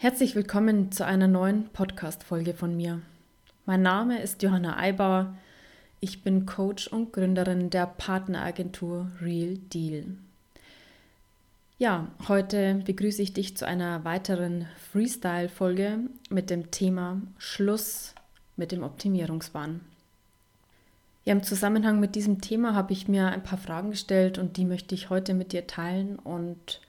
Herzlich willkommen zu einer neuen Podcast-Folge von mir. Mein Name ist Johanna Eibauer. Ich bin Coach und Gründerin der Partneragentur Real Deal. Ja, heute begrüße ich dich zu einer weiteren Freestyle-Folge mit dem Thema Schluss mit dem Optimierungswahn. Ja, im Zusammenhang mit diesem Thema habe ich mir ein paar Fragen gestellt und die möchte ich heute mit dir teilen. Und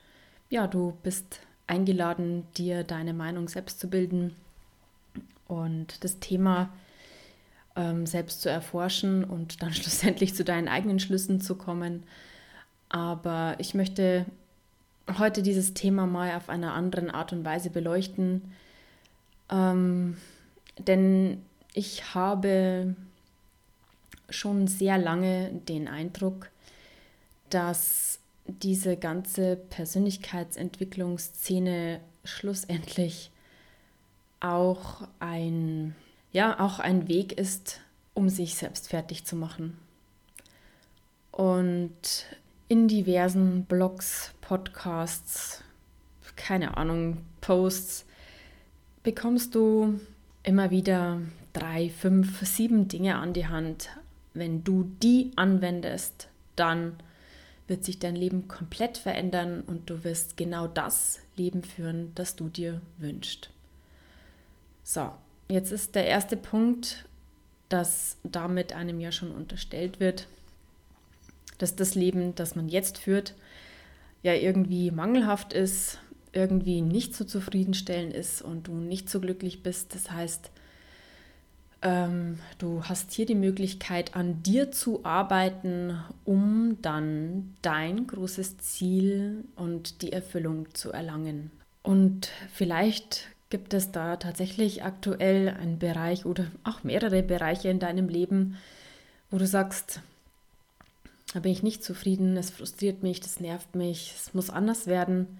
ja, du bist eingeladen, dir deine Meinung selbst zu bilden und das Thema ähm, selbst zu erforschen und dann schlussendlich zu deinen eigenen Schlüssen zu kommen. Aber ich möchte heute dieses Thema mal auf einer anderen Art und Weise beleuchten, ähm, denn ich habe schon sehr lange den Eindruck, dass diese ganze Persönlichkeitsentwicklungsszene schlussendlich auch ein, ja, auch ein Weg ist, um sich selbst fertig zu machen. Und in diversen Blogs, Podcasts, keine Ahnung, Posts bekommst du immer wieder drei, fünf, sieben Dinge an die Hand. Wenn du die anwendest, dann wird sich dein Leben komplett verändern und du wirst genau das Leben führen, das du dir wünschst. So, jetzt ist der erste Punkt, dass damit einem ja schon unterstellt wird, dass das Leben, das man jetzt führt, ja irgendwie mangelhaft ist, irgendwie nicht so zufriedenstellend ist und du nicht so glücklich bist. Das heißt, du hast hier die Möglichkeit, an dir zu arbeiten, um dann dein großes Ziel und die Erfüllung zu erlangen. Und vielleicht gibt es da tatsächlich aktuell einen Bereich oder auch mehrere Bereiche in deinem Leben, wo du sagst, da bin ich nicht zufrieden, es frustriert mich, das nervt mich, es muss anders werden.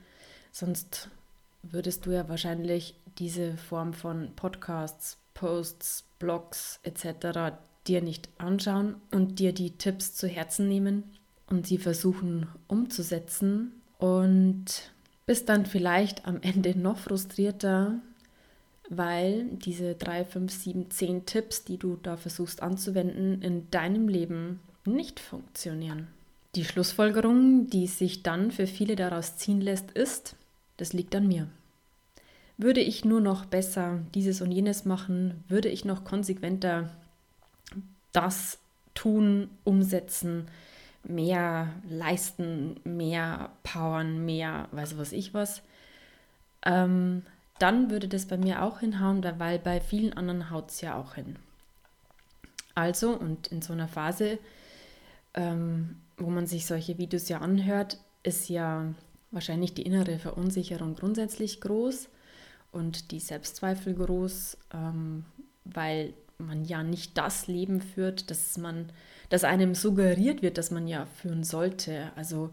Sonst würdest du ja wahrscheinlich diese Form von Podcasts, Posts, Blogs etc. dir nicht anschauen und dir die Tipps zu Herzen nehmen und sie versuchen umzusetzen und bist dann vielleicht am Ende noch frustrierter, weil diese drei, fünf, sieben, zehn Tipps, die du da versuchst anzuwenden, in deinem Leben nicht funktionieren. Die Schlussfolgerung, die sich dann für viele daraus ziehen lässt, ist, das liegt an mir. Würde ich nur noch besser dieses und jenes machen, würde ich noch konsequenter das tun, umsetzen, mehr leisten, mehr powern, mehr, weiß was ich was, ähm, dann würde das bei mir auch hinhauen, weil bei vielen anderen haut es ja auch hin. Also, und in so einer Phase, ähm, wo man sich solche Videos ja anhört, ist ja wahrscheinlich die innere Verunsicherung grundsätzlich groß und die Selbstzweifel groß, ähm, weil man ja nicht das Leben führt, das man, das einem suggeriert wird, dass man ja führen sollte. Also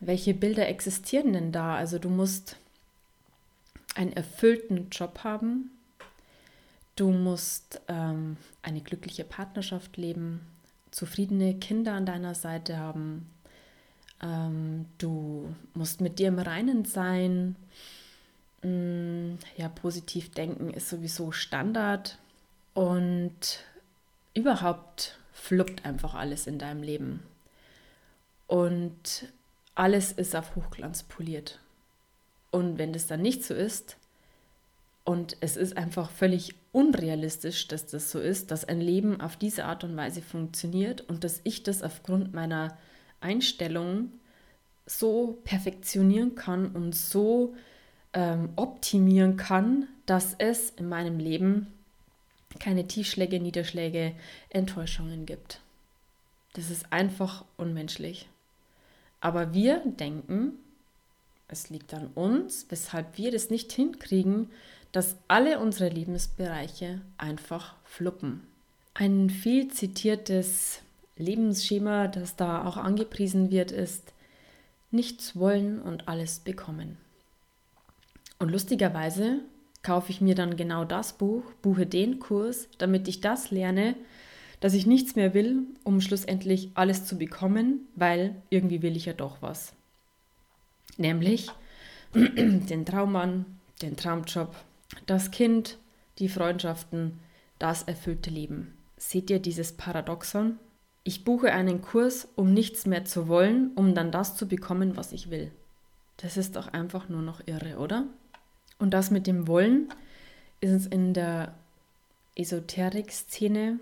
welche Bilder existieren denn da? Also du musst einen erfüllten Job haben, du musst ähm, eine glückliche Partnerschaft leben, zufriedene Kinder an deiner Seite haben, ähm, du musst mit dir im Reinen sein, ja, positiv denken ist sowieso Standard und überhaupt fluppt einfach alles in deinem Leben. Und alles ist auf Hochglanz poliert. Und wenn das dann nicht so ist, und es ist einfach völlig unrealistisch, dass das so ist, dass ein Leben auf diese Art und Weise funktioniert und dass ich das aufgrund meiner Einstellung so perfektionieren kann und so ähm, optimieren kann, dass es in meinem Leben keine Tiefschläge, Niederschläge, Enttäuschungen gibt. Das ist einfach unmenschlich. Aber wir denken, es liegt an uns, weshalb wir das nicht hinkriegen, dass alle unsere Lebensbereiche einfach fluppen. Ein viel zitiertes Lebensschema, das da auch angepriesen wird, ist nichts wollen und alles bekommen. Und lustigerweise kaufe ich mir dann genau das Buch, buche den Kurs, damit ich das lerne, dass ich nichts mehr will, um schlussendlich alles zu bekommen, weil irgendwie will ich ja doch was. Nämlich den Traummann, den Traumjob, das Kind, die Freundschaften, das erfüllte Leben. Seht ihr dieses Paradoxon? Ich buche einen Kurs, um nichts mehr zu wollen, um dann das zu bekommen, was ich will. Das ist doch einfach nur noch irre, oder? Und das mit dem Wollen ist in der Esoterik-Szene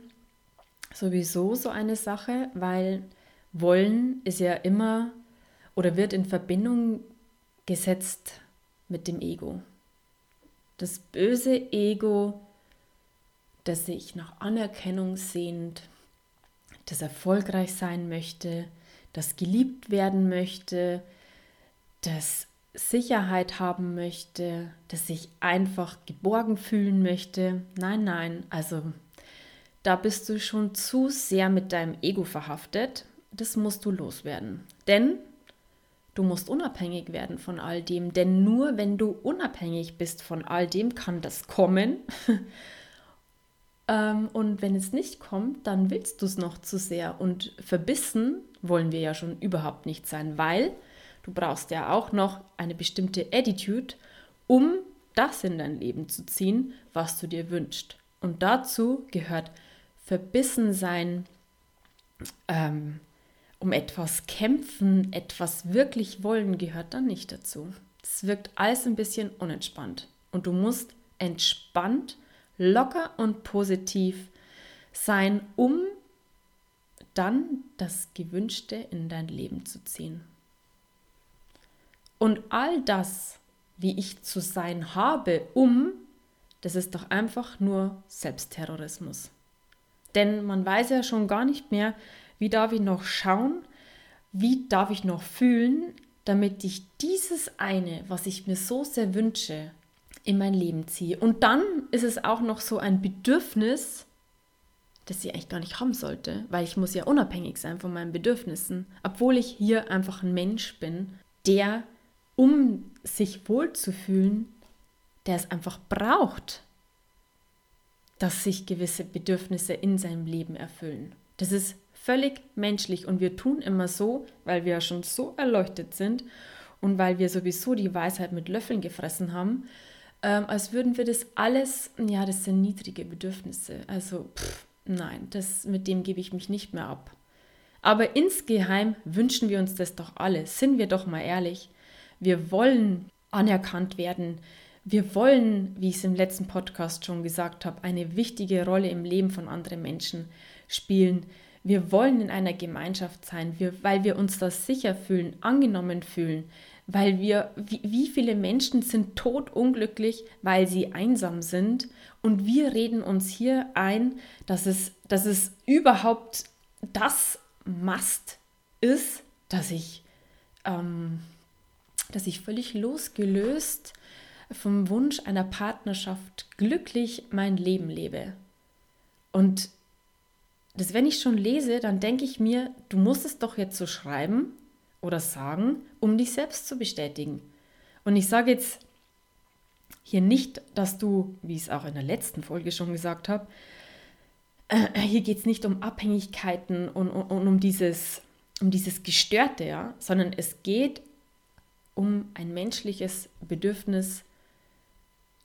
sowieso so eine Sache, weil Wollen ist ja immer oder wird in Verbindung gesetzt mit dem Ego. Das böse Ego, das sich nach Anerkennung sehnt, das erfolgreich sein möchte, das geliebt werden möchte, das Sicherheit haben möchte, das sich einfach geborgen fühlen möchte. Nein, nein, also da bist du schon zu sehr mit deinem Ego verhaftet. Das musst du loswerden. Denn du musst unabhängig werden von all dem. Denn nur wenn du unabhängig bist von all dem, kann das kommen. Ähm, und wenn es nicht kommt, dann willst du es noch zu sehr. Und verbissen wollen wir ja schon überhaupt nicht sein, weil Du brauchst ja auch noch eine bestimmte Attitude, um das in dein Leben zu ziehen, was du dir wünschst. Und dazu gehört verbissen sein, ähm, um etwas kämpfen, etwas wirklich wollen, gehört dann nicht dazu. Es wirkt alles ein bisschen unentspannt. Und du musst entspannt, locker und positiv sein, um dann das Gewünschte in dein Leben zu ziehen. Und all das, wie ich zu sein habe, um, das ist doch einfach nur Selbstterrorismus. Denn man weiß ja schon gar nicht mehr, wie darf ich noch schauen, wie darf ich noch fühlen, damit ich dieses eine, was ich mir so sehr wünsche, in mein Leben ziehe. Und dann ist es auch noch so ein Bedürfnis, das ich eigentlich gar nicht haben sollte, weil ich muss ja unabhängig sein von meinen Bedürfnissen, obwohl ich hier einfach ein Mensch bin, der um sich wohlzufühlen, der es einfach braucht, dass sich gewisse Bedürfnisse in seinem Leben erfüllen. Das ist völlig menschlich und wir tun immer so, weil wir ja schon so erleuchtet sind und weil wir sowieso die Weisheit mit Löffeln gefressen haben, ähm, als würden wir das alles, ja, das sind niedrige Bedürfnisse. Also, pff, nein, das, mit dem gebe ich mich nicht mehr ab. Aber insgeheim wünschen wir uns das doch alle. Sind wir doch mal ehrlich. Wir wollen anerkannt werden. Wir wollen, wie ich es im letzten Podcast schon gesagt habe, eine wichtige Rolle im Leben von anderen Menschen spielen. Wir wollen in einer Gemeinschaft sein, wir, weil wir uns da sicher fühlen, angenommen fühlen, weil wir, wie, wie viele Menschen sind totunglücklich, weil sie einsam sind und wir reden uns hier ein, dass es, dass es überhaupt das Mast ist, dass ich ähm, dass ich völlig losgelöst vom Wunsch einer Partnerschaft glücklich mein Leben lebe. Und das, wenn ich schon lese, dann denke ich mir, du musst es doch jetzt so schreiben oder sagen, um dich selbst zu bestätigen. Und ich sage jetzt hier nicht, dass du, wie ich es auch in der letzten Folge schon gesagt habe, äh, hier geht es nicht um Abhängigkeiten und, und, und, um dieses, um dieses Gestörte, ja, sondern es geht um ein menschliches Bedürfnis,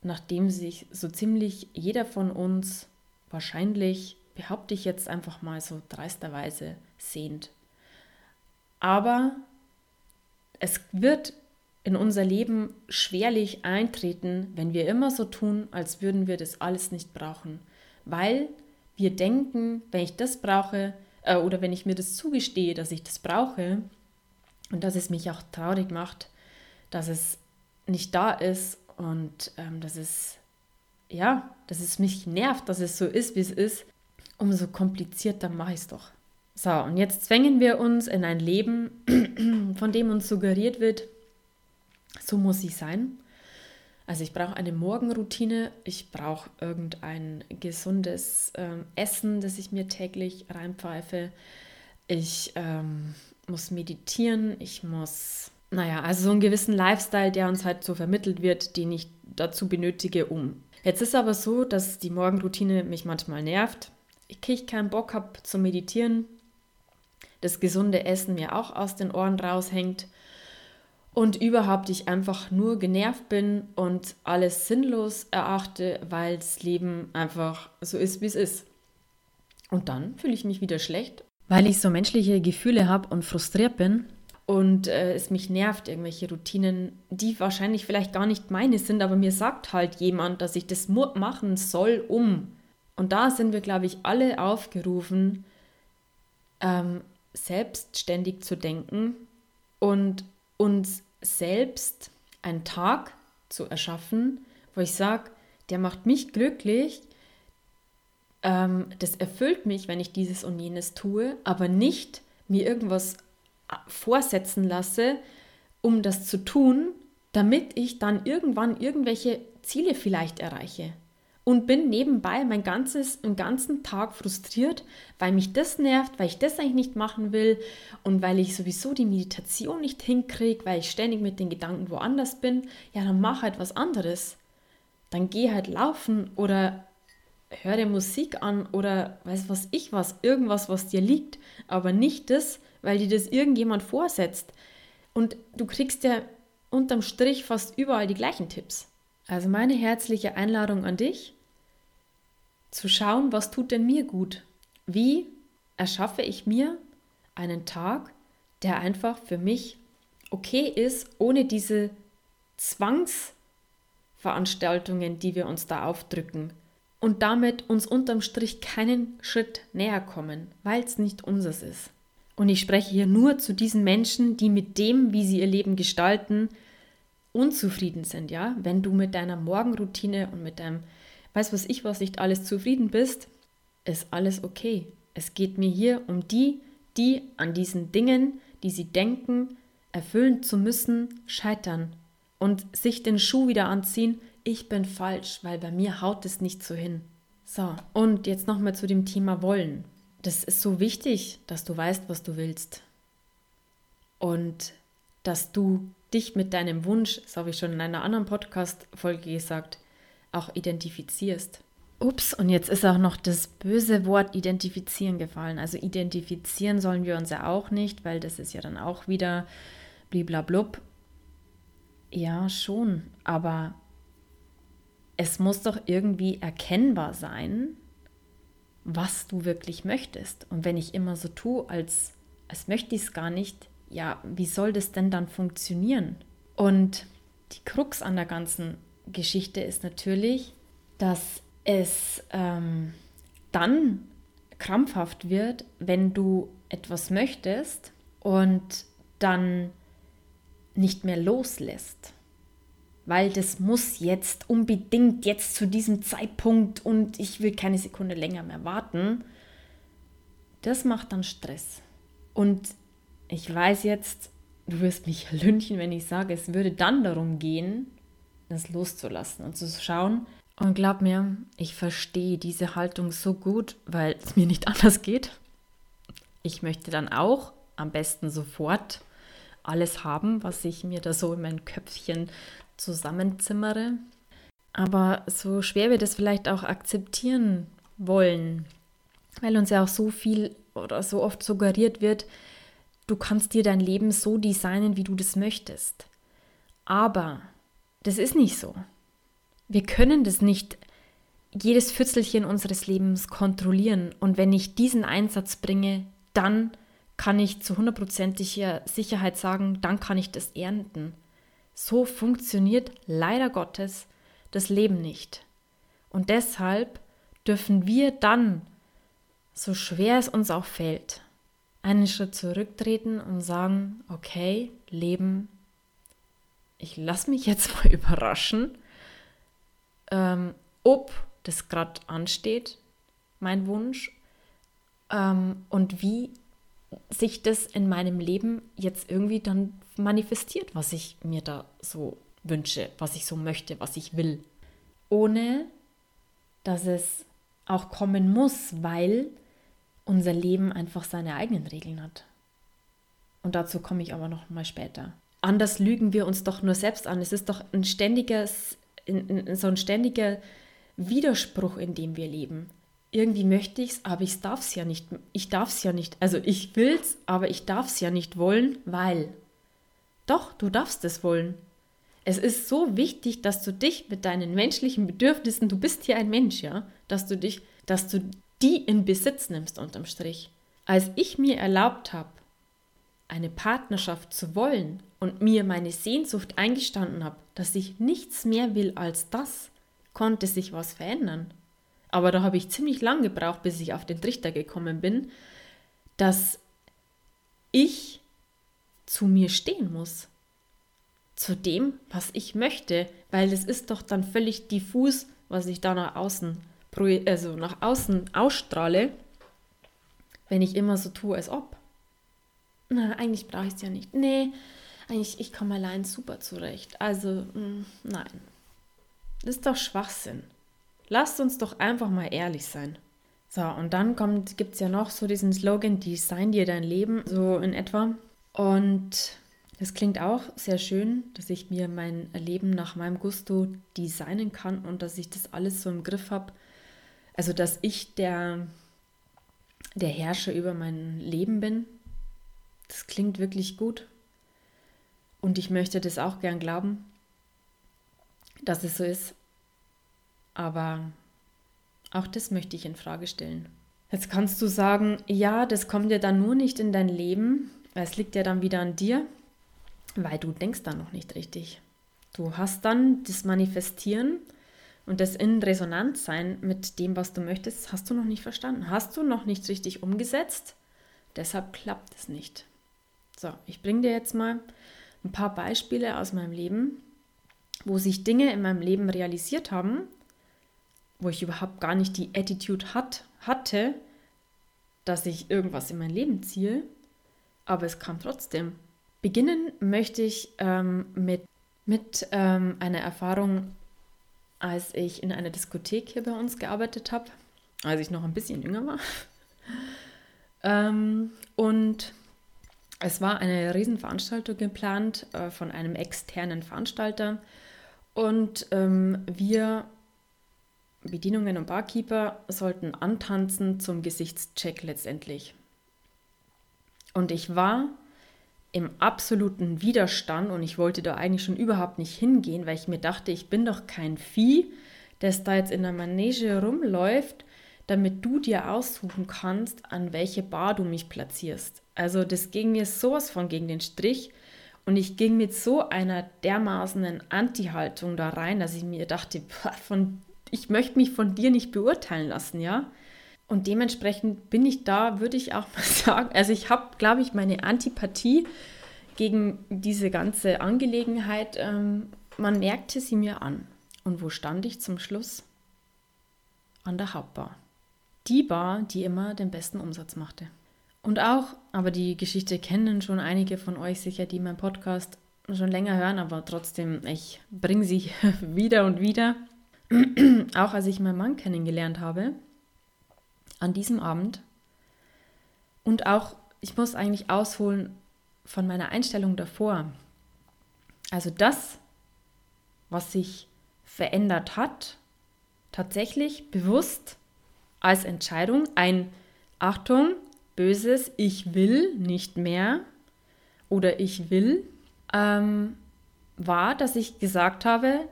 nach dem sich so ziemlich jeder von uns wahrscheinlich, behaupte ich jetzt einfach mal so dreisterweise, sehnt. Aber es wird in unser Leben schwerlich eintreten, wenn wir immer so tun, als würden wir das alles nicht brauchen. Weil wir denken, wenn ich das brauche äh, oder wenn ich mir das zugestehe, dass ich das brauche und dass es mich auch traurig macht, dass es nicht da ist und ähm, dass es, ja, dass es mich nervt, dass es so ist, wie es ist, umso komplizierter mache ich es doch. So, und jetzt zwängen wir uns in ein Leben, von dem uns suggeriert wird, so muss ich sein. Also ich brauche eine Morgenroutine, ich brauche irgendein gesundes ähm, Essen, das ich mir täglich reinpfeife. Ich ähm, muss meditieren, ich muss naja, also so einen gewissen Lifestyle, der uns halt so vermittelt wird, den ich dazu benötige, um. Jetzt ist aber so, dass die Morgenroutine mich manchmal nervt. Ich kriege keinen Bock habe zu meditieren, das gesunde Essen mir auch aus den Ohren raushängt und überhaupt ich einfach nur genervt bin und alles sinnlos erachte, weil das Leben einfach so ist, wie es ist. Und dann fühle ich mich wieder schlecht, weil ich so menschliche Gefühle habe und frustriert bin und äh, es mich nervt, irgendwelche Routinen, die wahrscheinlich vielleicht gar nicht meine sind, aber mir sagt halt jemand, dass ich das machen soll, um. Und da sind wir, glaube ich, alle aufgerufen, ähm, selbstständig zu denken und uns selbst einen Tag zu erschaffen, wo ich sage, der macht mich glücklich, ähm, das erfüllt mich, wenn ich dieses und jenes tue, aber nicht mir irgendwas vorsetzen lasse, um das zu tun, damit ich dann irgendwann irgendwelche Ziele vielleicht erreiche und bin nebenbei mein ganzes, einen ganzen Tag frustriert, weil mich das nervt, weil ich das eigentlich nicht machen will und weil ich sowieso die Meditation nicht hinkriege, weil ich ständig mit den Gedanken woanders bin, ja, dann mach halt was anderes. Dann geh halt laufen oder hör dir Musik an oder weiß was ich was, irgendwas, was dir liegt, aber nicht das, weil dir das irgendjemand vorsetzt. Und du kriegst ja unterm Strich fast überall die gleichen Tipps. Also meine herzliche Einladung an dich, zu schauen, was tut denn mir gut? Wie erschaffe ich mir einen Tag, der einfach für mich okay ist, ohne diese Zwangsveranstaltungen, die wir uns da aufdrücken und damit uns unterm Strich keinen Schritt näher kommen, weil es nicht unseres ist. Und ich spreche hier nur zu diesen Menschen, die mit dem, wie sie ihr Leben gestalten, unzufrieden sind, ja? Wenn du mit deiner Morgenroutine und mit deinem weiß was ich was, nicht alles zufrieden bist, ist alles okay. Es geht mir hier um die, die an diesen Dingen, die sie denken, erfüllen zu müssen, scheitern und sich den Schuh wieder anziehen, ich bin falsch, weil bei mir haut es nicht so hin. So, und jetzt nochmal zu dem Thema Wollen. Das ist so wichtig, dass du weißt, was du willst. Und dass du dich mit deinem Wunsch, das habe ich schon in einer anderen Podcast-Folge gesagt, auch identifizierst. Ups, und jetzt ist auch noch das böse Wort identifizieren gefallen. Also identifizieren sollen wir uns ja auch nicht, weil das ist ja dann auch wieder bliblablub. Ja, schon, aber es muss doch irgendwie erkennbar sein, was du wirklich möchtest. Und wenn ich immer so tue, als, als möchte ich es gar nicht, ja, wie soll das denn dann funktionieren? Und die Krux an der ganzen Geschichte ist natürlich, dass es ähm, dann krampfhaft wird, wenn du etwas möchtest und dann nicht mehr loslässt. Weil das muss jetzt unbedingt jetzt zu diesem Zeitpunkt und ich will keine Sekunde länger mehr warten. Das macht dann Stress. Und ich weiß jetzt, du wirst mich lünchen, wenn ich sage, es würde dann darum gehen, das loszulassen und zu schauen. Und glaub mir, ich verstehe diese Haltung so gut, weil es mir nicht anders geht. Ich möchte dann auch am besten sofort alles haben, was ich mir da so in mein Köpfchen zusammenzimmere. Aber so schwer wir das vielleicht auch akzeptieren wollen, weil uns ja auch so viel oder so oft suggeriert wird, du kannst dir dein Leben so designen, wie du das möchtest. Aber das ist nicht so. Wir können das nicht jedes Pfützelchen unseres Lebens kontrollieren. Und wenn ich diesen Einsatz bringe, dann kann ich zu hundertprozentiger Sicherheit sagen, dann kann ich das ernten. So funktioniert leider Gottes das Leben nicht. Und deshalb dürfen wir dann, so schwer es uns auch fällt, einen Schritt zurücktreten und sagen, okay, Leben ich lasse mich jetzt mal überraschen, ähm, ob das gerade ansteht, mein Wunsch, ähm, und wie sich das in meinem Leben jetzt irgendwie dann manifestiert, was ich mir da so wünsche, was ich so möchte, was ich will. Ohne dass es auch kommen muss, weil unser Leben einfach seine eigenen Regeln hat. Und dazu komme ich aber noch mal später anders lügen wir uns doch nur selbst an. Es ist doch ein ständiges, so ein ständiger Widerspruch, in dem wir leben. Irgendwie möchte ich es, aber ich darf es ja nicht. Ich darf es ja nicht. Also ich will es, aber ich darf es ja nicht wollen, weil Doch, du darfst es wollen. Es ist so wichtig, dass du dich mit deinen menschlichen Bedürfnissen, du bist hier ein Mensch, ja, dass du dich, dass du die in Besitz nimmst unterm Strich. Als ich mir erlaubt habe, eine Partnerschaft zu wollen und mir meine Sehnsucht eingestanden habe, dass ich nichts mehr will als das, konnte sich was verändern. Aber da habe ich ziemlich lang gebraucht, bis ich auf den Trichter gekommen bin, dass ich zu mir stehen muss. Zu dem, was ich möchte, weil es ist doch dann völlig diffus, was ich da nach außen, also nach außen ausstrahle, wenn ich immer so tue, als ob. Na, eigentlich brauche ich es ja nicht. Nee, eigentlich, ich komme allein super zurecht. Also, mh, mm, nein. Das ist doch Schwachsinn. Lasst uns doch einfach mal ehrlich sein. So, und dann gibt es ja noch so diesen Slogan, Design dir dein Leben, so in etwa. Und das klingt auch sehr schön, dass ich mir mein Leben nach meinem Gusto designen kann und dass ich das alles so im Griff habe. Also, dass ich der, der Herrscher über mein Leben bin. Das klingt wirklich gut. Und ich möchte das auch gern glauben, dass es so ist. Aber auch das möchte ich in Frage stellen. Jetzt kannst du sagen, ja, das kommt ja dann nur nicht in dein Leben. Es liegt ja dann wieder an dir, weil du denkst dann noch nicht richtig. Du hast dann das Manifestieren und das in Resonanz sein mit dem, was du möchtest, hast du noch nicht verstanden. Hast du noch nicht richtig umgesetzt? Deshalb klappt es nicht. So, ich bringe dir jetzt mal ein paar Beispiele aus meinem Leben, wo sich Dinge in meinem Leben realisiert haben, wo ich überhaupt gar nicht die Attitude hat, hatte, dass ich irgendwas in mein Leben ziehe, aber es kam trotzdem. Beginnen möchte ich ähm, mit, mit ähm, einer Erfahrung, als ich in einer Diskothek hier bei uns gearbeitet habe, als ich noch ein bisschen jünger war. ähm, und es war eine Riesenveranstaltung geplant äh, von einem externen Veranstalter. Und ähm, wir Bedienungen und Barkeeper sollten antanzen zum Gesichtscheck letztendlich. Und ich war im absoluten Widerstand und ich wollte da eigentlich schon überhaupt nicht hingehen, weil ich mir dachte, ich bin doch kein Vieh, das da jetzt in der Manege rumläuft, damit du dir aussuchen kannst, an welche Bar du mich platzierst. Also das ging mir sowas von gegen den Strich und ich ging mit so einer dermaßenen Anti-Haltung da rein, dass ich mir dachte, von ich möchte mich von dir nicht beurteilen lassen, ja. Und dementsprechend bin ich da, würde ich auch mal sagen, also ich habe, glaube ich, meine Antipathie gegen diese ganze Angelegenheit, ähm, man merkte sie mir an. Und wo stand ich zum Schluss? An der Hauptbar. Die Bar, die immer den besten Umsatz machte. Und auch, aber die Geschichte kennen schon einige von euch sicher, die meinen Podcast schon länger hören, aber trotzdem, ich bringe sie wieder und wieder. auch als ich meinen Mann kennengelernt habe, an diesem Abend. Und auch, ich muss eigentlich ausholen von meiner Einstellung davor. Also das, was sich verändert hat, tatsächlich bewusst als Entscheidung ein Achtung, böses Ich will nicht mehr oder ich will, ähm, war, dass ich gesagt habe,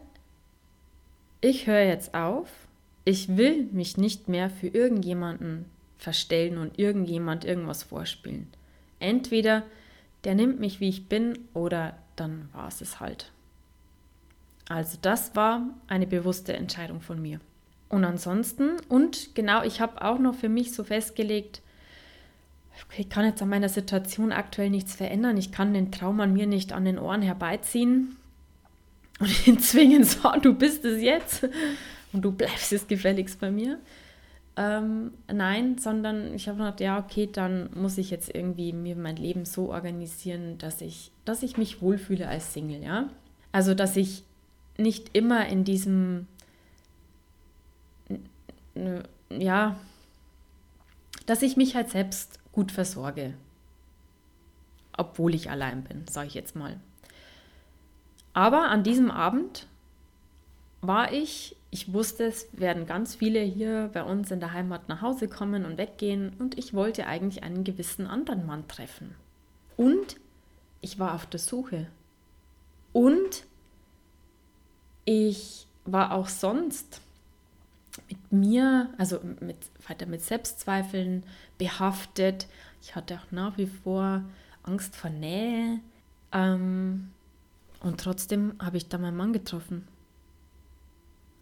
ich höre jetzt auf, ich will mich nicht mehr für irgendjemanden verstellen und irgendjemand irgendwas vorspielen. Entweder der nimmt mich, wie ich bin, oder dann war es es halt. Also das war eine bewusste Entscheidung von mir. Und ansonsten, und genau, ich habe auch noch für mich so festgelegt, ich kann jetzt an meiner Situation aktuell nichts verändern, ich kann den Traum an mir nicht an den Ohren herbeiziehen und ihn zwingen, so, du bist es jetzt und du bleibst jetzt gefälligst bei mir. Ähm, nein, sondern ich habe gedacht, ja, okay, dann muss ich jetzt irgendwie mir mein Leben so organisieren, dass ich, dass ich mich wohlfühle als Single, ja. Also, dass ich nicht immer in diesem, ja, dass ich mich halt selbst gut versorge, obwohl ich allein bin, sage ich jetzt mal. Aber an diesem Abend war ich, ich wusste, es werden ganz viele hier bei uns in der Heimat nach Hause kommen und weggehen und ich wollte eigentlich einen gewissen anderen Mann treffen. Und ich war auf der Suche. Und ich war auch sonst mit mir, also mit, weiter mit Selbstzweifeln behaftet. Ich hatte auch nach wie vor Angst vor Nähe. Ähm, und trotzdem habe ich da meinen Mann getroffen.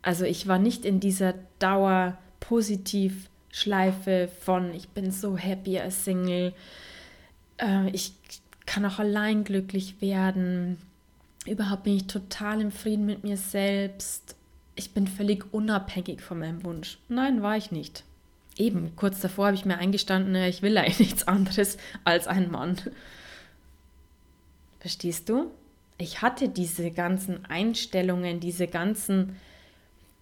Also ich war nicht in dieser Dauer positiv Schleife von ich bin so happy als Single, äh, ich kann auch allein glücklich werden, überhaupt bin ich total im Frieden mit mir selbst, ich bin völlig unabhängig von meinem Wunsch. Nein, war ich nicht. Eben, kurz davor habe ich mir eingestanden, ich will eigentlich nichts anderes als ein Mann. Verstehst du? Ich hatte diese ganzen Einstellungen, diese ganzen,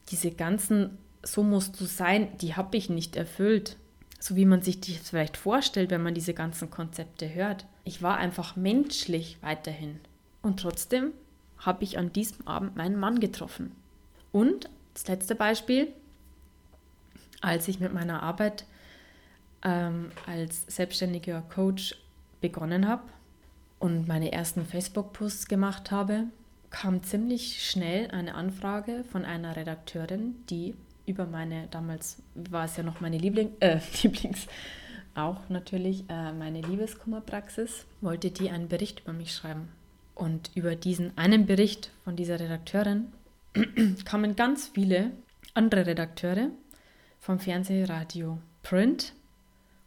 diese ganzen, so musst du sein, die habe ich nicht erfüllt. So wie man sich das vielleicht vorstellt, wenn man diese ganzen Konzepte hört. Ich war einfach menschlich weiterhin. Und trotzdem habe ich an diesem Abend meinen Mann getroffen. Und das letzte Beispiel, als ich mit meiner Arbeit ähm, als selbstständiger Coach begonnen habe und meine ersten Facebook-Posts gemacht habe, kam ziemlich schnell eine Anfrage von einer Redakteurin, die über meine, damals war es ja noch meine Liebling, äh, Lieblings, auch natürlich äh, meine Liebeskummerpraxis, wollte die einen Bericht über mich schreiben. Und über diesen einen Bericht von dieser Redakteurin kamen ganz viele andere Redakteure vom Fernseh, Radio, Print,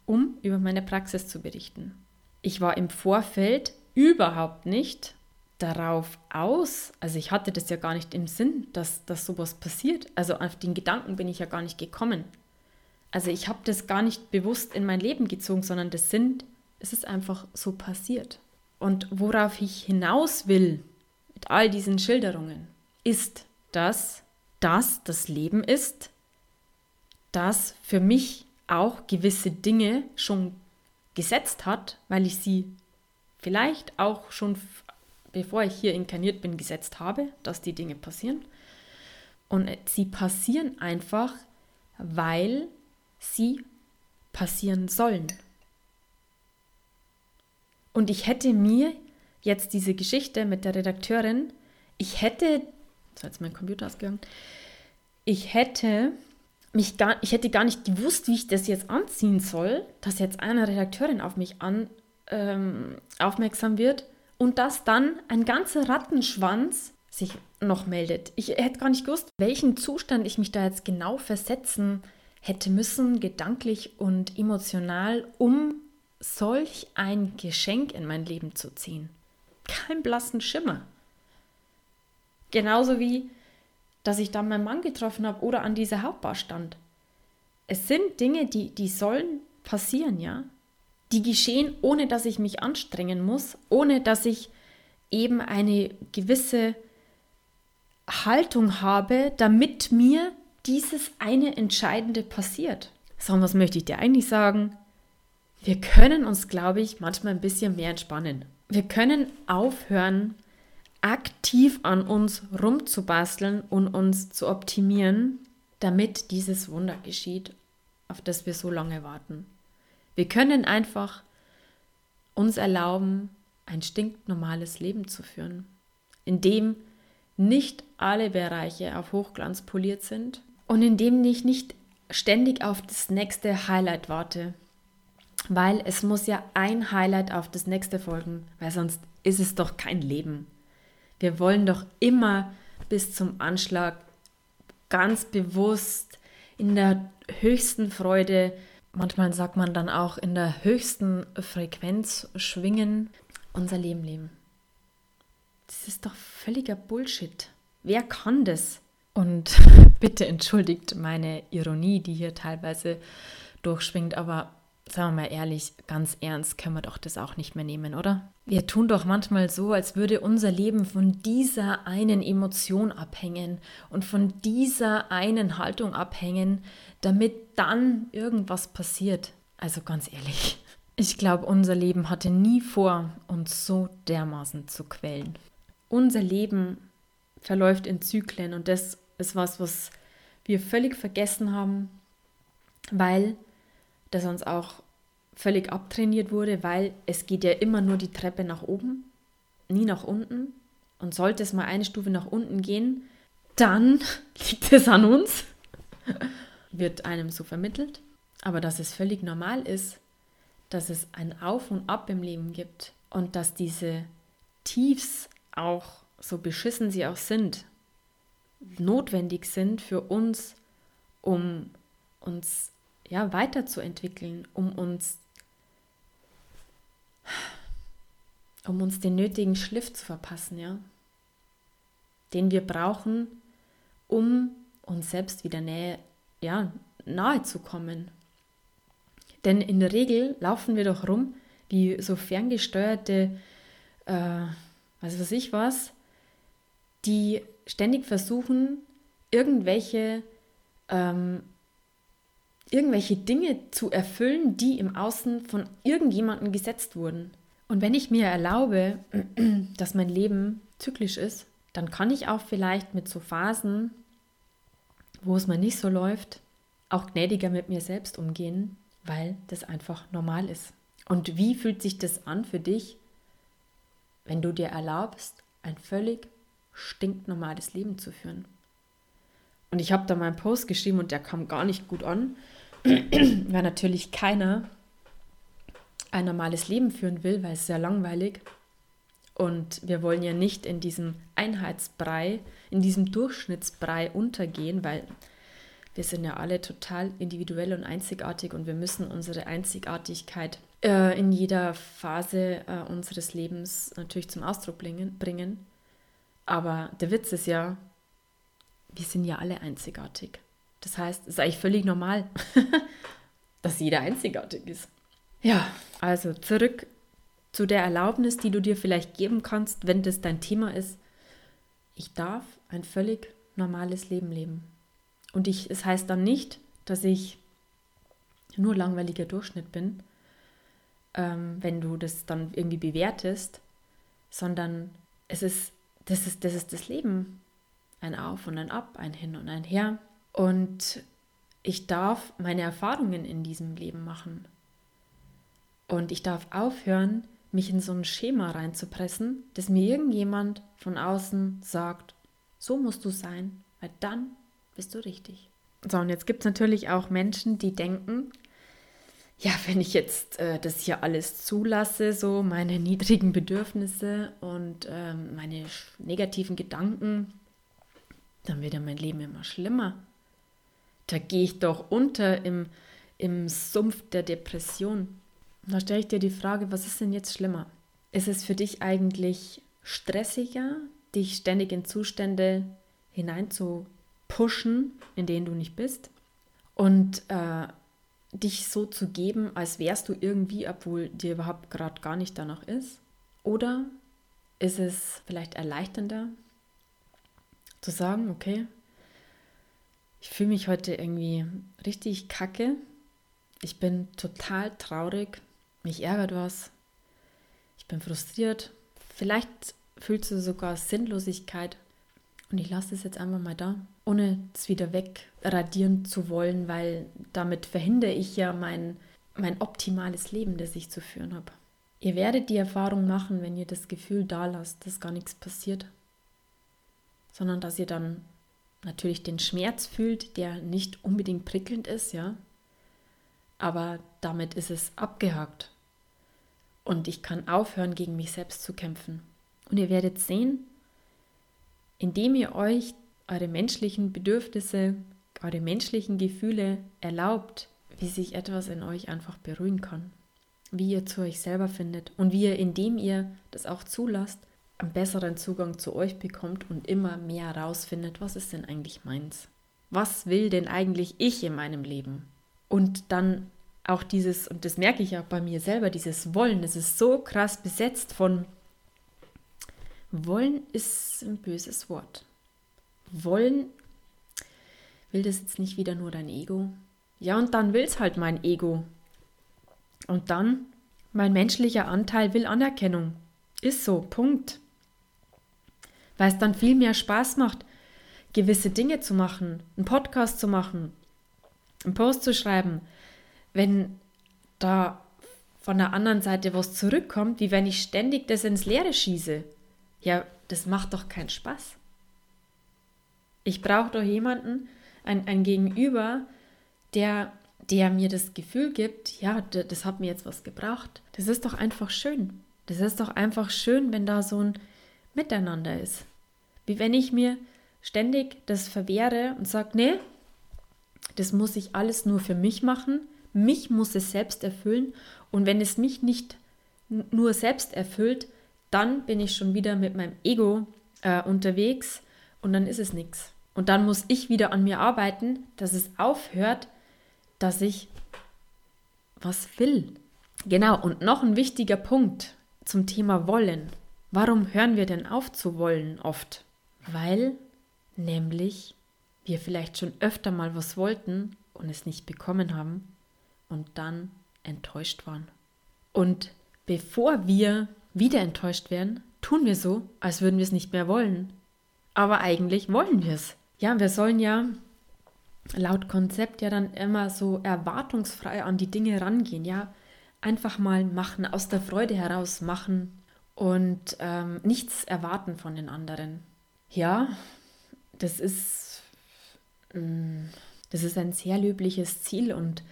um über meine Praxis zu berichten. Ich war im Vorfeld überhaupt nicht darauf aus, also ich hatte das ja gar nicht im Sinn, dass, dass sowas passiert. Also auf den Gedanken bin ich ja gar nicht gekommen. Also ich habe das gar nicht bewusst in mein Leben gezogen, sondern das sind, es ist einfach so passiert. Und worauf ich hinaus will mit all diesen Schilderungen, ist, dass das das Leben ist, das für mich auch gewisse Dinge schon gesetzt hat, weil ich sie vielleicht auch schon bevor ich hier inkarniert bin gesetzt habe, dass die Dinge passieren. Und sie passieren einfach, weil sie passieren sollen. Und ich hätte mir jetzt diese Geschichte mit der Redakteurin, ich hätte so jetzt mein Computer ausgegangen. Ich hätte mich gar, ich hätte gar nicht gewusst, wie ich das jetzt anziehen soll, dass jetzt eine Redakteurin auf mich an, ähm, aufmerksam wird und dass dann ein ganzer Rattenschwanz sich noch meldet. Ich hätte gar nicht gewusst, welchen Zustand ich mich da jetzt genau versetzen hätte müssen, gedanklich und emotional, um solch ein Geschenk in mein Leben zu ziehen. Kein blassen Schimmer. Genauso wie, dass ich dann meinen Mann getroffen habe oder an dieser Hauptbar stand. Es sind Dinge, die, die sollen passieren, ja. Die geschehen, ohne dass ich mich anstrengen muss, ohne dass ich eben eine gewisse Haltung habe, damit mir dieses eine Entscheidende passiert. So, was möchte ich dir eigentlich sagen? Wir können uns, glaube ich, manchmal ein bisschen mehr entspannen. Wir können aufhören, aktiv an uns rumzubasteln und uns zu optimieren, damit dieses Wunder geschieht, auf das wir so lange warten. Wir können einfach uns erlauben, ein stinknormales Leben zu führen, in dem nicht alle Bereiche auf Hochglanz poliert sind und in dem ich nicht ständig auf das nächste Highlight warte, weil es muss ja ein Highlight auf das nächste folgen, weil sonst ist es doch kein Leben. Wir wollen doch immer bis zum Anschlag ganz bewusst in der höchsten Freude, manchmal sagt man dann auch in der höchsten Frequenz schwingen, unser Leben leben. Das ist doch völliger Bullshit. Wer kann das? Und bitte entschuldigt meine Ironie, die hier teilweise durchschwingt, aber sagen wir mal ehrlich, ganz ernst können wir doch das auch nicht mehr nehmen, oder? Wir tun doch manchmal so, als würde unser Leben von dieser einen Emotion abhängen und von dieser einen Haltung abhängen, damit dann irgendwas passiert. Also ganz ehrlich, ich glaube, unser Leben hatte nie vor, uns so dermaßen zu quälen. Unser Leben verläuft in Zyklen und das ist was, was wir völlig vergessen haben, weil das uns auch völlig abtrainiert wurde, weil es geht ja immer nur die Treppe nach oben, nie nach unten. Und sollte es mal eine Stufe nach unten gehen, dann liegt es an uns, wird einem so vermittelt. Aber dass es völlig normal ist, dass es ein Auf und Ab im Leben gibt und dass diese Tiefs auch, so beschissen sie auch sind, notwendig sind für uns, um uns ja, weiterzuentwickeln, um uns, um uns den nötigen Schliff zu verpassen, ja, den wir brauchen, um uns selbst wieder nähe, ja, nahe zu kommen. Denn in der Regel laufen wir doch rum wie so ferngesteuerte, äh, was weiß ich was, die ständig versuchen, irgendwelche, ähm, irgendwelche Dinge zu erfüllen, die im Außen von irgendjemandem gesetzt wurden. Und wenn ich mir erlaube, dass mein Leben zyklisch ist, dann kann ich auch vielleicht mit so Phasen, wo es mal nicht so läuft, auch gnädiger mit mir selbst umgehen, weil das einfach normal ist. Und wie fühlt sich das an für dich, wenn du dir erlaubst, ein völlig stinknormales Leben zu führen? Und ich habe da mal einen Post geschrieben und der kam gar nicht gut an, weil natürlich keiner ein normales Leben führen will, weil es sehr langweilig und wir wollen ja nicht in diesem Einheitsbrei, in diesem Durchschnittsbrei untergehen, weil wir sind ja alle total individuell und einzigartig und wir müssen unsere Einzigartigkeit äh, in jeder Phase äh, unseres Lebens natürlich zum Ausdruck bringen. Aber der Witz ist ja, wir sind ja alle einzigartig. Das heißt, es ist eigentlich völlig normal, dass jeder einzigartig ist. Ja, also zurück zu der Erlaubnis, die du dir vielleicht geben kannst, wenn das dein Thema ist. Ich darf ein völlig normales Leben leben. Und ich, es heißt dann nicht, dass ich nur langweiliger Durchschnitt bin, ähm, wenn du das dann irgendwie bewertest, sondern es ist das, ist, das ist das Leben. Ein Auf und ein Ab, ein Hin und ein Her. Und ich darf meine Erfahrungen in diesem Leben machen. Und ich darf aufhören, mich in so ein Schema reinzupressen, dass mir irgendjemand von außen sagt, so musst du sein, weil dann bist du richtig. So, und jetzt gibt es natürlich auch Menschen, die denken, ja, wenn ich jetzt äh, das hier alles zulasse, so meine niedrigen Bedürfnisse und ähm, meine negativen Gedanken, dann wird ja mein Leben immer schlimmer. Da gehe ich doch unter im, im Sumpf der Depression. Da stelle ich dir die Frage, was ist denn jetzt schlimmer? Ist es für dich eigentlich stressiger, dich ständig in Zustände hinein zu pushen, in denen du nicht bist und äh, dich so zu geben, als wärst du irgendwie, obwohl dir überhaupt gerade gar nicht danach ist? Oder ist es vielleicht erleichternder zu sagen, okay, ich fühle mich heute irgendwie richtig kacke, ich bin total traurig, mich ärgert was, ich bin frustriert, vielleicht fühlst du sogar Sinnlosigkeit. Und ich lasse es jetzt einfach mal da ohne es wieder wegradieren zu wollen, weil damit verhindere ich ja mein, mein optimales Leben, das ich zu führen habe. Ihr werdet die Erfahrung machen, wenn ihr das Gefühl da lasst, dass gar nichts passiert, sondern dass ihr dann natürlich den Schmerz fühlt, der nicht unbedingt prickelnd ist, ja, aber damit ist es abgehakt. Und ich kann aufhören, gegen mich selbst zu kämpfen. Und ihr werdet sehen, indem ihr euch eure menschlichen Bedürfnisse, eure menschlichen Gefühle erlaubt, wie sich etwas in euch einfach beruhigen kann, wie ihr zu euch selber findet und wie ihr, indem ihr das auch zulasst, einen besseren Zugang zu euch bekommt und immer mehr herausfindet, was ist denn eigentlich meins? Was will denn eigentlich ich in meinem Leben? Und dann auch dieses, und das merke ich auch bei mir selber, dieses Wollen, das ist so krass besetzt von Wollen ist ein böses Wort wollen, will das jetzt nicht wieder nur dein Ego? Ja, und dann will es halt mein Ego. Und dann, mein menschlicher Anteil will Anerkennung. Ist so, Punkt. Weil es dann viel mehr Spaß macht, gewisse Dinge zu machen, einen Podcast zu machen, einen Post zu schreiben, wenn da von der anderen Seite was zurückkommt, wie wenn ich ständig das ins Leere schieße. Ja, das macht doch keinen Spaß. Ich brauche doch jemanden, ein, ein Gegenüber, der, der mir das Gefühl gibt, ja, das hat mir jetzt was gebracht. Das ist doch einfach schön. Das ist doch einfach schön, wenn da so ein Miteinander ist. Wie wenn ich mir ständig das verwehre und sage, nee, das muss ich alles nur für mich machen, mich muss es selbst erfüllen und wenn es mich nicht nur selbst erfüllt, dann bin ich schon wieder mit meinem Ego äh, unterwegs und dann ist es nichts. Und dann muss ich wieder an mir arbeiten, dass es aufhört, dass ich was will. Genau, und noch ein wichtiger Punkt zum Thema Wollen. Warum hören wir denn auf zu wollen oft? Weil nämlich wir vielleicht schon öfter mal was wollten und es nicht bekommen haben und dann enttäuscht waren. Und bevor wir wieder enttäuscht werden, tun wir so, als würden wir es nicht mehr wollen. Aber eigentlich wollen wir es. Ja, wir sollen ja laut Konzept ja dann immer so erwartungsfrei an die Dinge rangehen. Ja, einfach mal machen, aus der Freude heraus machen und ähm, nichts erwarten von den anderen. Ja, das ist, mm, das ist ein sehr löbliches Ziel und,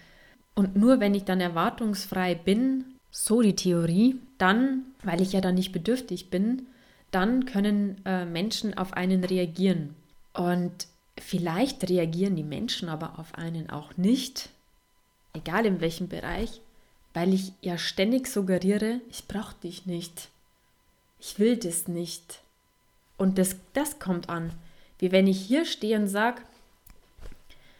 und nur wenn ich dann erwartungsfrei bin, so die Theorie, dann, weil ich ja dann nicht bedürftig bin, dann können äh, Menschen auf einen reagieren. Und vielleicht reagieren die Menschen aber auf einen auch nicht, egal in welchem Bereich, weil ich ja ständig suggeriere, ich brauche dich nicht. Ich will das nicht. Und das, das kommt an. Wie wenn ich hier stehe und sage,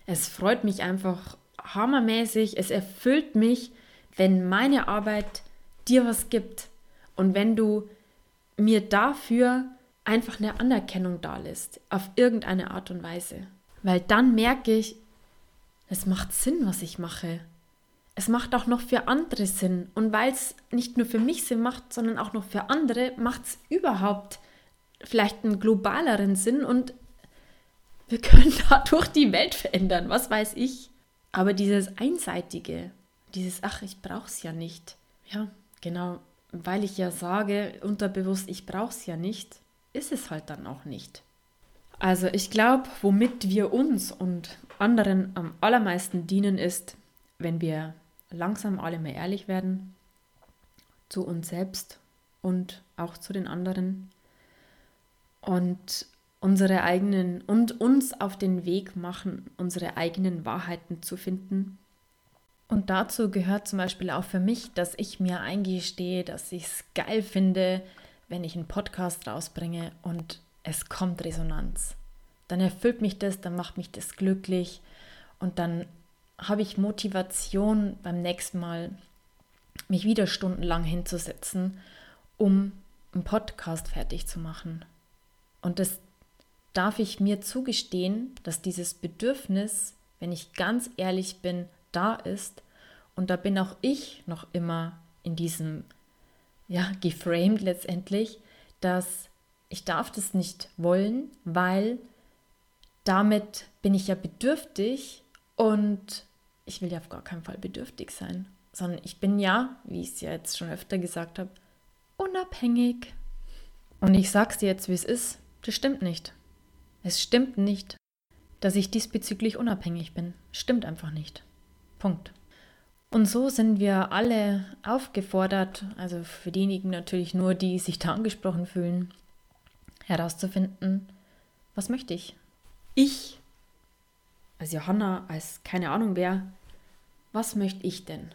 es freut mich einfach hammermäßig, es erfüllt mich, wenn meine Arbeit dir was gibt und wenn du mir dafür einfach eine Anerkennung da lässt, auf irgendeine Art und Weise. Weil dann merke ich, es macht Sinn, was ich mache. Es macht auch noch für andere Sinn. Und weil es nicht nur für mich Sinn macht, sondern auch noch für andere, macht es überhaupt vielleicht einen globaleren Sinn und wir können dadurch die Welt verändern, was weiß ich. Aber dieses Einseitige, dieses, ach, ich brauche es ja nicht. Ja, genau, weil ich ja sage, unterbewusst, ich brauche es ja nicht, ist es halt dann auch nicht. Also ich glaube, womit wir uns und anderen am allermeisten dienen, ist, wenn wir langsam alle mehr ehrlich werden zu uns selbst und auch zu den anderen und unsere eigenen und uns auf den Weg machen, unsere eigenen Wahrheiten zu finden. Und dazu gehört zum Beispiel auch für mich, dass ich mir eingestehe, dass ich es geil finde, wenn ich einen Podcast rausbringe und es kommt Resonanz. Dann erfüllt mich das, dann macht mich das glücklich und dann habe ich Motivation beim nächsten Mal, mich wieder stundenlang hinzusetzen, um einen Podcast fertig zu machen. Und das darf ich mir zugestehen, dass dieses Bedürfnis, wenn ich ganz ehrlich bin, da ist. Und da bin auch ich noch immer in diesem, ja, geframed letztendlich, dass ich darf das nicht wollen, weil damit bin ich ja bedürftig und ich will ja auf gar keinen Fall bedürftig sein, sondern ich bin ja, wie ich es ja jetzt schon öfter gesagt habe, unabhängig. Und ich sag's dir jetzt, wie es ist, das stimmt nicht. Es stimmt nicht, dass ich diesbezüglich unabhängig bin. Stimmt einfach nicht. Punkt. Und so sind wir alle aufgefordert, also für diejenigen natürlich nur, die sich da angesprochen fühlen, herauszufinden, was möchte ich? Ich, als Johanna, als keine Ahnung wer, was möchte ich denn?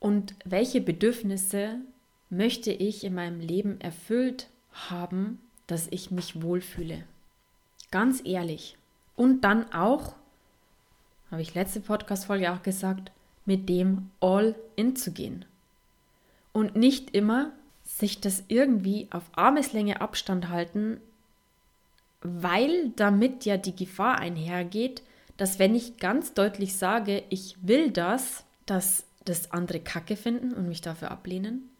Und welche Bedürfnisse möchte ich in meinem Leben erfüllt haben, dass ich mich wohlfühle? Ganz ehrlich. Und dann auch, habe ich letzte Podcast-Folge auch gesagt, mit dem all in zu gehen. Und nicht immer sich das irgendwie auf Armeslänge Abstand halten, weil damit ja die Gefahr einhergeht, dass wenn ich ganz deutlich sage, ich will das, dass das andere Kacke finden und mich dafür ablehnen,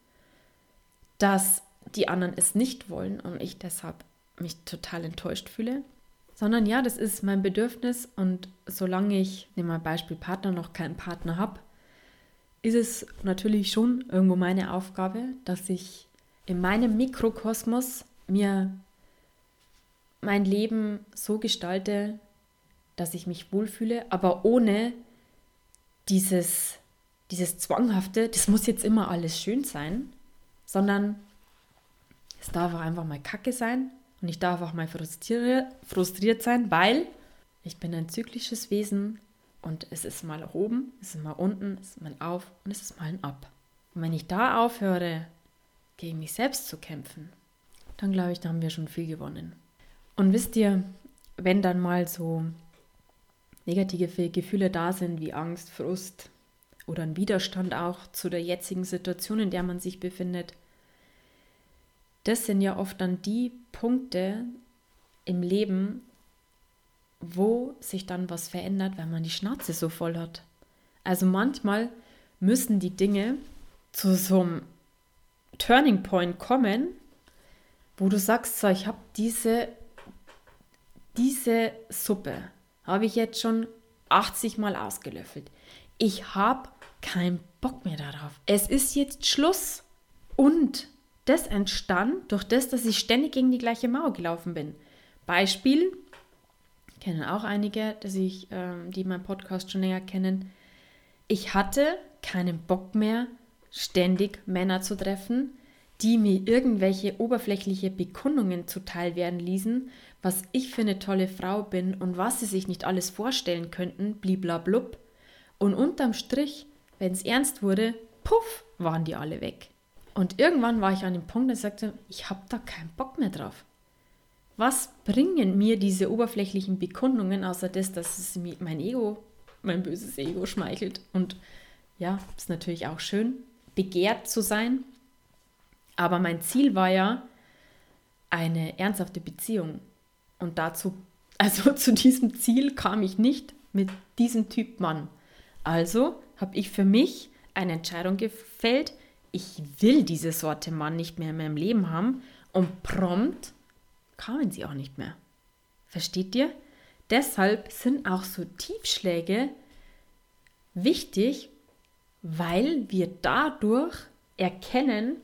dass die anderen es nicht wollen und ich deshalb mich total enttäuscht fühle sondern ja, das ist mein Bedürfnis und solange ich, nehmen wir Beispiel Partner, noch keinen Partner habe, ist es natürlich schon irgendwo meine Aufgabe, dass ich in meinem Mikrokosmos mir mein Leben so gestalte, dass ich mich wohlfühle, aber ohne dieses, dieses Zwanghafte, das muss jetzt immer alles schön sein, sondern es darf auch einfach mal kacke sein und ich darf auch mal frustriert, sein, weil ich bin ein zyklisches Wesen und es ist mal oben, es ist mal unten, es ist mal auf und es ist mal ein ab. Und wenn ich da aufhöre, gegen mich selbst zu kämpfen, dann glaube ich, da haben wir schon viel gewonnen. Und wisst ihr, wenn dann mal so negative Gefühle da sind wie Angst, Frust oder ein Widerstand auch zu der jetzigen Situation, in der man sich befindet, das sind ja oft dann die Punkte im Leben, wo sich dann was verändert, wenn man die Schnauze so voll hat. Also manchmal müssen die Dinge zu so einem Turning Point kommen, wo du sagst, so, ich habe diese, diese Suppe, habe ich jetzt schon 80 Mal ausgelöffelt. Ich habe keinen Bock mehr darauf. Es ist jetzt Schluss. Und das entstand durch das, dass ich ständig gegen die gleiche Mauer gelaufen bin. Beispiel, kennen auch einige, dass ich, ähm, die meinen Podcast schon länger kennen. Ich hatte keinen Bock mehr, ständig Männer zu treffen, die mir irgendwelche oberflächliche Bekundungen zuteil werden ließen, was ich für eine tolle Frau bin und was sie sich nicht alles vorstellen könnten, bliblablub. Und unterm Strich, wenn es ernst wurde, puff, waren die alle weg. Und irgendwann war ich an dem Punkt, dass ich sagte, ich habe da keinen Bock mehr drauf. Was bringen mir diese oberflächlichen Bekundungen, außer das, dass es mein Ego, mein böses Ego schmeichelt? Und ja, ist natürlich auch schön, begehrt zu sein, aber mein Ziel war ja eine ernsthafte Beziehung. Und dazu, also zu diesem Ziel kam ich nicht mit diesem Typ Mann. Also habe ich für mich eine Entscheidung gefällt, ich will diese Sorte Mann nicht mehr in meinem Leben haben und prompt kamen sie auch nicht mehr. Versteht ihr? Deshalb sind auch so Tiefschläge wichtig, weil wir dadurch erkennen,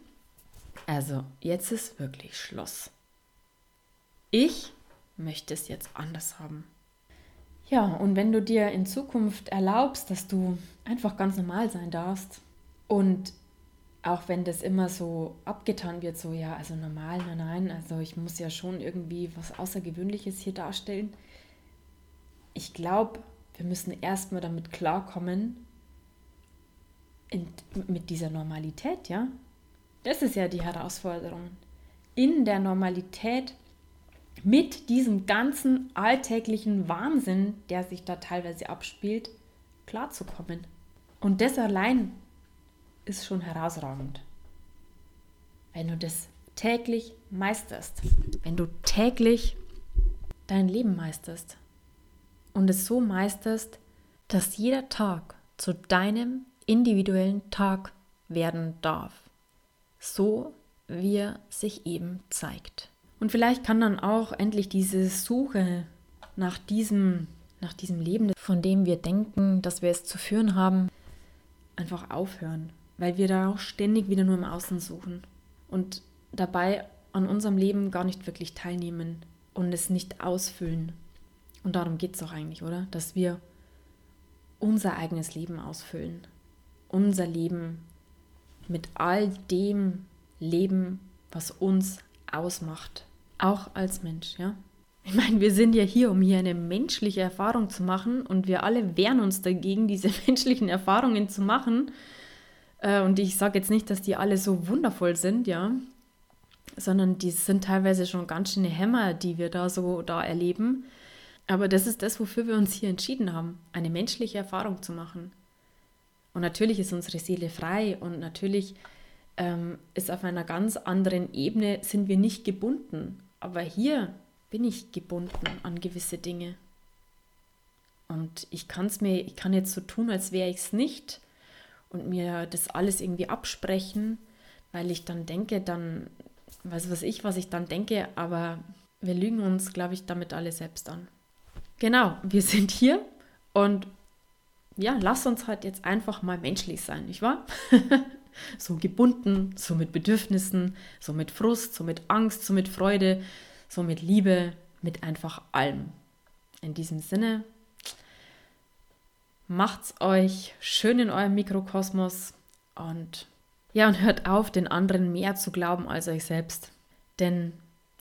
also, jetzt ist wirklich Schluss. Ich möchte es jetzt anders haben. Ja, und wenn du dir in Zukunft erlaubst, dass du einfach ganz normal sein darfst und auch wenn das immer so abgetan wird, so ja, also normal, nein, nein, also ich muss ja schon irgendwie was Außergewöhnliches hier darstellen. Ich glaube, wir müssen erstmal damit klarkommen, in, mit dieser Normalität, ja. Das ist ja die Herausforderung. In der Normalität mit diesem ganzen alltäglichen Wahnsinn, der sich da teilweise abspielt, klarzukommen. Und das allein ist schon herausragend. Wenn du das täglich meisterst, wenn du täglich dein Leben meisterst und es so meisterst, dass jeder Tag zu deinem individuellen Tag werden darf so wie er sich eben zeigt. Und vielleicht kann dann auch endlich diese Suche nach diesem, nach diesem Leben, von dem wir denken, dass wir es zu führen haben, einfach aufhören, weil wir da auch ständig wieder nur im Außen suchen und dabei an unserem Leben gar nicht wirklich teilnehmen und es nicht ausfüllen. Und darum geht es doch eigentlich, oder? Dass wir unser eigenes Leben ausfüllen. Unser Leben mit all dem leben, was uns ausmacht. Auch als Mensch, ja. Ich meine, wir sind ja hier, um hier eine menschliche Erfahrung zu machen und wir alle wehren uns dagegen, diese menschlichen Erfahrungen zu machen. Äh, und ich sage jetzt nicht, dass die alle so wundervoll sind, ja, sondern die sind teilweise schon ganz schöne Hämmer, die wir da so da erleben. Aber das ist das, wofür wir uns hier entschieden haben, eine menschliche Erfahrung zu machen. Und natürlich ist unsere Seele frei und natürlich ähm, ist auf einer ganz anderen Ebene, sind wir nicht gebunden. Aber hier bin ich gebunden an gewisse Dinge. Und ich kann es mir, ich kann jetzt so tun, als wäre ich es nicht und mir das alles irgendwie absprechen, weil ich dann denke, dann, weiß was ich, was ich dann denke, aber wir lügen uns, glaube ich, damit alle selbst an. Genau, wir sind hier und ja, lass uns halt jetzt einfach mal menschlich sein, nicht wahr? so gebunden, so mit Bedürfnissen, so mit Frust, so mit Angst, so mit Freude, so mit Liebe, mit einfach allem. In diesem Sinne, macht's euch schön in eurem Mikrokosmos und ja, und hört auf, den anderen mehr zu glauben als euch selbst. Denn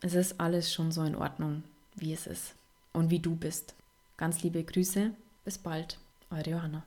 es ist alles schon so in Ordnung, wie es ist und wie du bist. Ganz liebe Grüße, bis bald, eure Johanna.